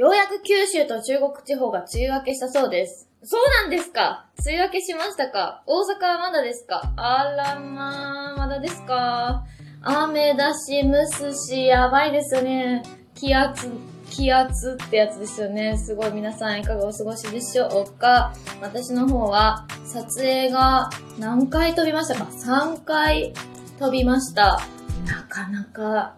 ようやく九州と中国地方が梅雨明けしたそうです。そうなんですか梅雨明けしましたか大阪はまだですかあらまあ、まだですか雨だし、蒸すし、やばいですよね。気圧、気圧ってやつですよね。すごい皆さんいかがお過ごしでしょうか私の方は撮影が何回飛びましたか ?3 回飛びました。なかなか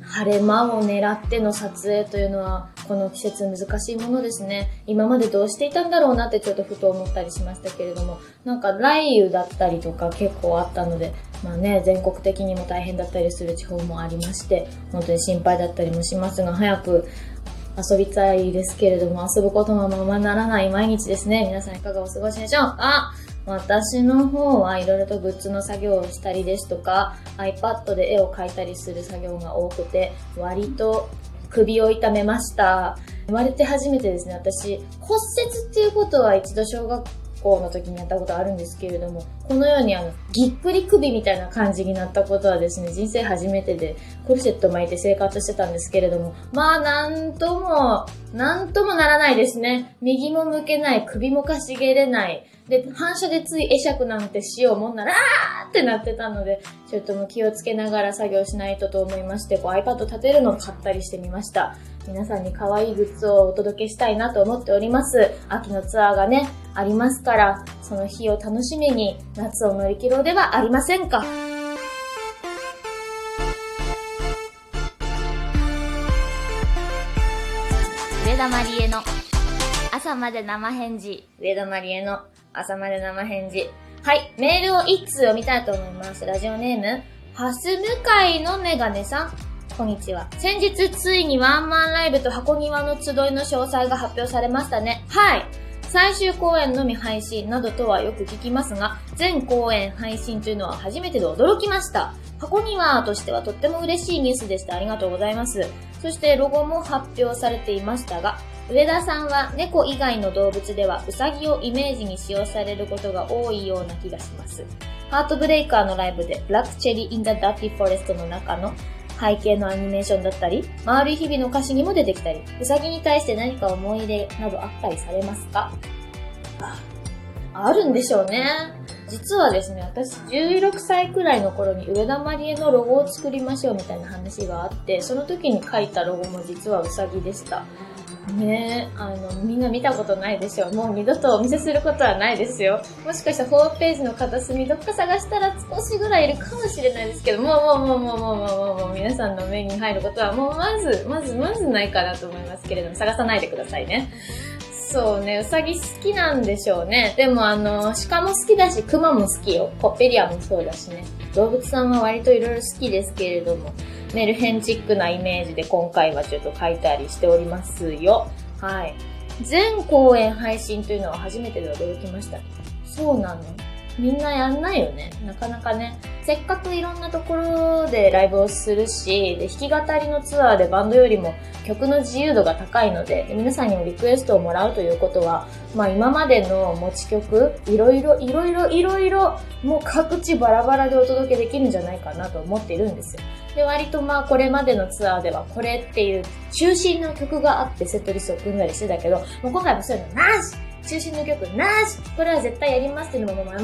晴れ間を狙っての撮影というのはこの季節難しいものですね。今までどうしていたんだろうなってちょっとふと思ったりしましたけれども、なんか雷雨だったりとか結構あったので、まあね、全国的にも大変だったりする地方もありまして、本当に心配だったりもしますが、早く遊びたいですけれども、遊ぶこともままならない毎日ですね。皆さんいかがお過ごしでしょう？か私の方はいろいろとグッズの作業をしたりですとか、iPad で絵を描いたりする作業が多くて、割と首を痛めました。生まれて初めてですね、私、骨折っていうことは一度小学校の時にやったことあるんですけれども、このようにあの、ぎっくり首みたいな感じになったことはですね、人生初めてで、コルセット巻いて生活してたんですけれども、まあ、なんとも、なんともならないですね。右も向けない、首もかしげれない。で、反射でつい会釈なんてしようもんなら、あーってなってたので、ちょっともう気をつけながら作業しないとと思いまして、こう iPad 立てるのを買ったりしてみました。皆さんに可愛いグッズをお届けしたいなと思っております。秋のツアーがね、ありますから、その日を楽しみに夏を乗り切ろうではありませんか？上田まりえの朝まで生返事。上田まりえの朝まで生返事。はい、メールを一通読みたいと思います。ラジオネーム、ハス向かいのメガネさん。こんにちは。先日ついにワンマンライブと箱庭の集いの詳細が発表されましたね。はい。最終公演のみ配信などとはよく聞きますが、全公演配信というのは初めてで驚きました。箱庭としてはとっても嬉しいニュースでした。ありがとうございます。そしてロゴも発表されていましたが、上田さんは猫以外の動物ではウサギをイメージに使用されることが多いような気がします。ハートブレイカーのライブで Black Cherry in the Dirty Forest の中の背景のアニメーションだったり、周り日々の歌詞にも出てきたり、うさぎに対して何か思い入れなどあったりされますか？ああるんでしょうね。実はですね、私16歳くらいの頃に上田まりえのロゴを作りましょうみたいな話があって、その時に書いたロゴも実はうさぎでした。ねあの、みんな見たことないでしょう。もう二度とお見せすることはないですよ。もしかしたらホームページの片隅どっか探したら少しぐらいいるかもしれないですけど、もうもうもうもうもうもうもう皆さんの目に入ることはもうまず、まずまずないかなと思いますけれども、探さないでくださいね。そうね、うさぎ好きなんでしょうね。でもあの、鹿も好きだし、熊も好きよ。コッペリアもそうだしね。動物さんは割といろいろ好きですけれども、メルヘンチックなイメージで今回はちょっと書いたりしておりますよ。はい。全公演配信というのは初めてで驚きました。そうなの。みんなやんないよね。なかなかね。せっかくいろんなところでライブをするし、で弾き語りのツアーでバンドよりも曲の自由度が高いので、で皆さんにもリクエストをもらうということは、まあ今までの持ち曲、いろいろいろいろいろいろ、もう各地バラバラでお届けできるんじゃないかなと思っているんですよ。で、割とまあこれまでのツアーではこれっていう中心の曲があってセットリストを組んだりしてたけど、もう今回もそういうのなし中心の曲なしこれは絶対やりますっていうのももう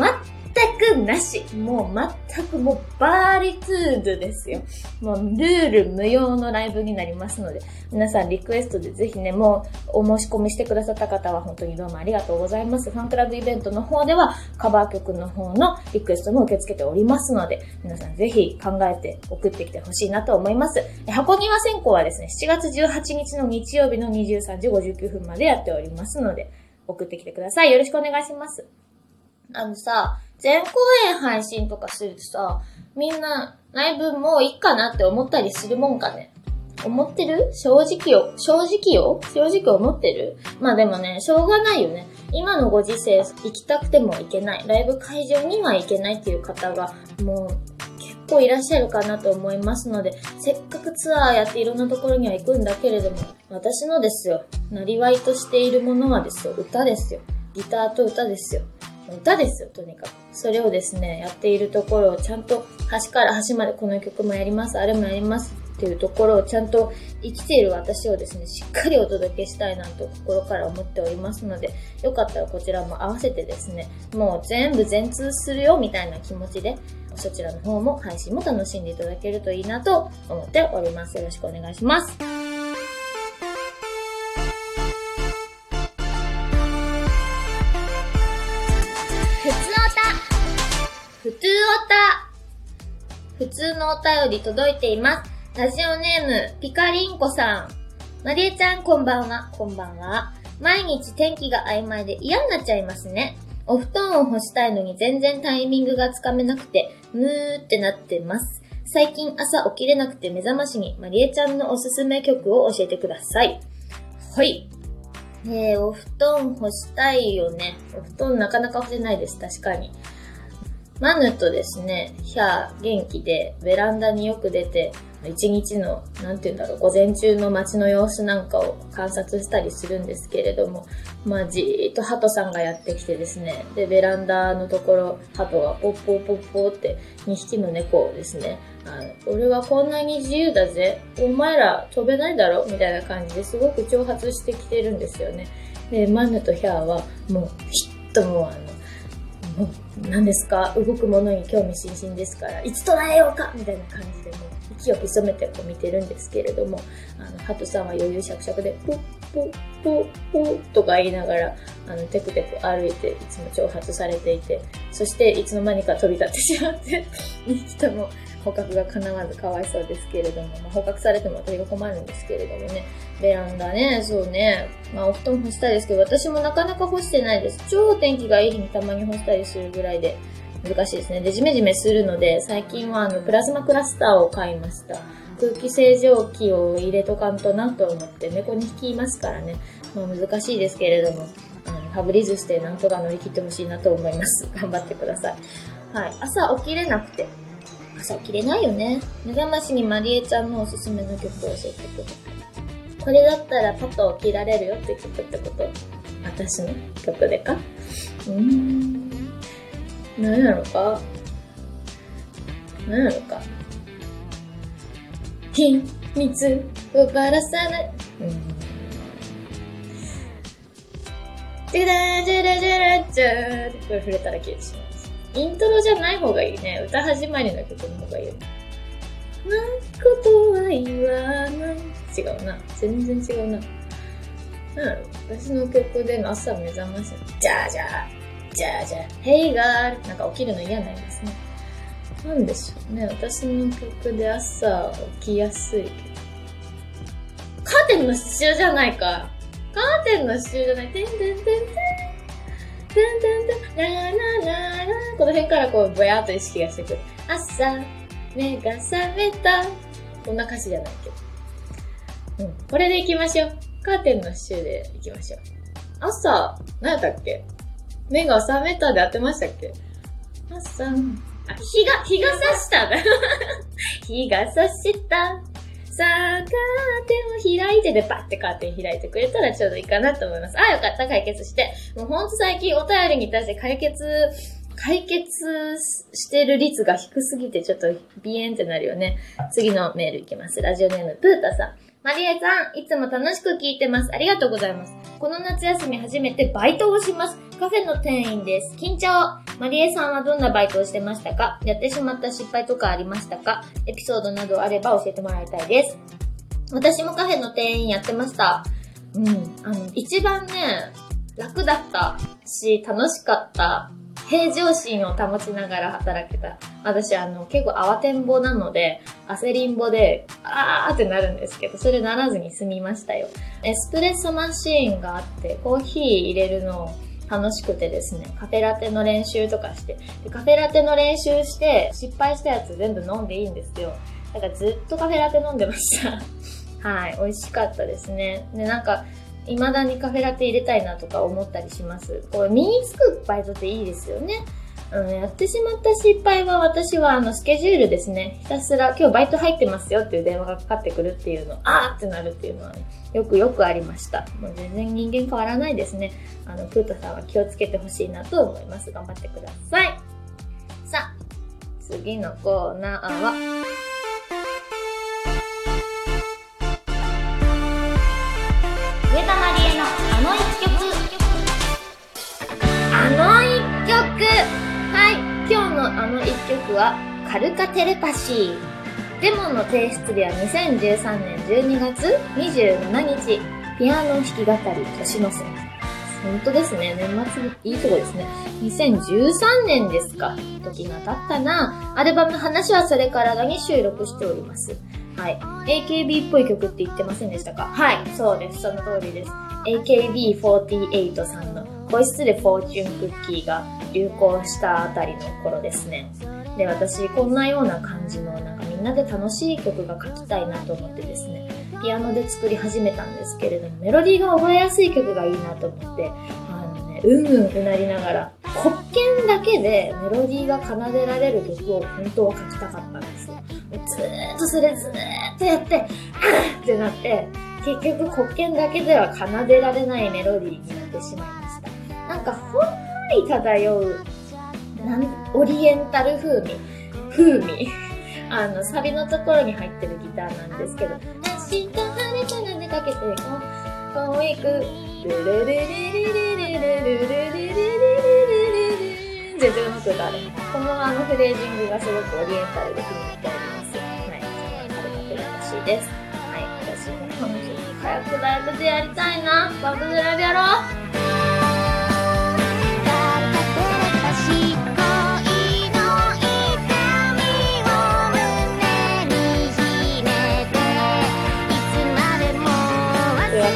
全くなしもう全くもうバーリトゥードですよ。もうルール無用のライブになりますので、皆さんリクエストでぜひね、もうお申し込みしてくださった方は本当にどうもありがとうございます。ファンクラブイベントの方ではカバー曲の方のリクエストも受け付けておりますので、皆さんぜひ考えて送ってきてほしいなと思います。箱庭選考はですね、7月18日の日曜日の23時59分までやっておりますので、送ってきてください。よろしくお願いします。あのさ、全公演配信とかするとさ、みんなライブもういいかなって思ったりするもんかね。思ってる？正直よ。正直よ？正直思ってる？まあでもね、しょうがないよね。今のご時世、行きたくても行けない。ライブ会場には行けないっていう方が、もう、構いらっしゃるかなと思いますので、せっかくツアーやっていろんなところには行くんだけれども、私のですよ、なりわいとしているものはですよ、歌ですよ。ギターと歌ですよ。歌ですよ、とにかく。それをですね、やっているところをちゃんと端から端までこの曲もやります、あれもやります。っていうところをちゃんと生きている私をですね、しっかりお届けしたいなと心から思っておりますので、よかったらこちらも合わせてですね、もう全部全通するよみたいな気持ちで、そちらの方も配信も楽しんでいただけるといいなと思っております。よろしくお願いします。ふつおた。普通のお便り届いています。ラジオネーム、ピカリンコさん。マリエちゃん、こんばんは。こんばんは。毎日天気が曖昧で嫌になっちゃいますね。お布団を干したいのに全然タイミングがつかめなくて、ムーってなってます。最近朝起きれなくて目覚ましにマリエちゃんのおすすめ曲を教えてください。はい。えー、お布団干したいよね。お布団なかなか干せないです、確かに。マヌとですね、ヒャー元気でベランダによく出て、一日の、なんて言うんだろう、午前中の街の様子なんかを観察したりするんですけれども、まあ、じーっとハトさんがやってきてですね、で、ベランダのところ、ハトがポッポーポッポーって2匹の猫をですね、あの俺はこんなに自由だぜ、お前ら飛べないだろみたいな感じですごく挑発してきてるんですよね。で、マヌとヒャーはもう、ひっともうあの、もう何ですか？動くものに興味津々ですからいつ捉えようか？みたいな感じでもう息を潜めてこう見てるんですけれどもあのハトさんは余裕しゃくしゃくでポッポッポッポッとか言いながらあのテクテク歩いていつも挑発されていてそしていつの間にか飛び立ってしまって 2匹とも捕獲が叶わずかわいそうですけれども、まあ、捕獲されても私が困るんですけれどもね。ベランダね、そうね。まあお布団干したいですけど、私もなかなか干してないです。超天気がいい日にたまに干したりするぐらいで難しいですね。で、ジメジメするので、最近はあの、プラズマクラスターを買いました。空気清浄機を入れとかんとなと思って、猫2匹いますからね。まあ難しいですけれども、あの、ファブリーズしてなんとか乗り切ってほしいなと思います。頑張ってください。はい。朝起きれなくて、朝起きれないよね。目覚ましにまりえちゃんのおすすめの曲を教えてください。これだったらパッと起きられるよって曲ってこと私の曲でか？うーん。何なのか？何なのか？秘密をばらさない。うん。ジャラジャラジャラジャーってこれ触れたら消えてしまう。イントロじゃない方がいいね。歌始まりの曲の方がいいよ。なんことは言わない。違うな。全然違うな。なん私の曲での朝目覚まし、じゃあじゃあ、じゃあじゃあ、ヘイガールなんか起きるの嫌なんですね。なんでしょうね。私の曲で朝起きやすいけど。カーテンの刺繍じゃないか。カーテンの刺繍じゃない。てんてんてんてん。タンタンタン、ララララこの辺からこう、ぼやっと意識がしてくる。朝、目が覚めた。こんな歌詞じゃないけど。うん。これで行きましょう。カーテンの週で行きましょう。朝、何やったっけ？目が覚めたで当てましたっけ？朝、あ、日が、日が差した。日が差した。さあ、カーテンを開いてでパッてカーテン開いてくれたらちょうどいいかなと思います。あ、よかった、解決して。もうほんと最近お便りに対して解決、解決してる率が低すぎてちょっとビエンってなるよね。次のメールいきます。ラジオネーム、プータさん。マリエさん、いつも楽しく聞いてます。ありがとうございます。この夏休み初めてバイトをします。カフェの店員です。緊張マリエさんはどんなバイトをしてましたか？やってしまった失敗とかありましたか？エピソードなどあれば教えてもらいたいです。私もカフェの店員やってました。うん。あの、一番ね、楽だったし、楽しかった平常心を保ちながら働けた。私、あの、結構慌てんぼなので、焦りんぼで、あーってなるんですけど、それならずに済みましたよ。エスプレッソマシーンがあって、コーヒー入れるの楽しくてですね、カフェラテの練習とかして、でカフェラテの練習して、失敗したやつ全部飲んでいいんですよ。だからずっとカフェラテ飲んでました。はい、美味しかったですね。で、なんか、未だにカフェラテ入れたいなとか思ったりします。これ身につくバイトっていいですよね。あの、やってしまった失敗は私はあの、スケジュールですね。ひたすら今日バイト入ってますよっていう電話がかかってくるっていうの、あーってなるっていうのはね、よくよくありました。もう全然人間変わらないですね。あの、プートさんは気をつけてほしいなと思います。頑張ってください。さあ、次のコーナーは、あの一曲は、カルカテレパシー。デモの提出日は2013年12月27日、ピアノ弾き語り年の瀬。本当ですね。年末いいとこですね。2013年ですか。時が経ったな。アルバムの話はそれからだに収録しております。はい。AKB っぽい曲って言ってませんでしたか？はい。そうです。その通りです。AKB48 さんの恋するフォーチュンクッキーが流行したあたりの頃ですね。で、私、こんなような感じの、なんかみんなで楽しい曲が書きたいなと思ってですね、ピアノで作り始めたんですけれども、メロディーが覚えやすい曲がいいなと思って、あのね、うんうんうなりながら、黒鍵だけでメロディーが奏でられる曲を本当は書きたかったんですよ。ずーっとそれずーっとやって、あーってなって、結局黒鍵だけでは奏でられないメロディーになってしまいました。なんかほんのり漂う、なんオリエンタル風味、風味。あの、サビのところに入ってるギターなんですけど、明日晴れたら出かけてこう、こう行く、ルルルルルルルルルルルルルルル全然うまく歌われない。このあのフレージングがすごくオリエンタルで気に入っております。はい、そのカルカテレパシーです。はい、私もこの曲早くライブでやりたいな。バンドでライブやろう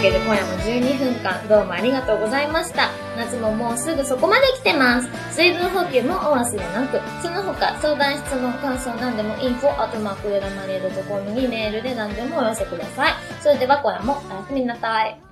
けで今夜も12分間どうもありがとうございました。夏ももうすぐそこまで来てます。水分補給もお忘れなく、その他相談質問感想何でもインフォアットマーク上田マリエドトコムにメールで何でもお寄せください。それでは今夜もおやすみなさい。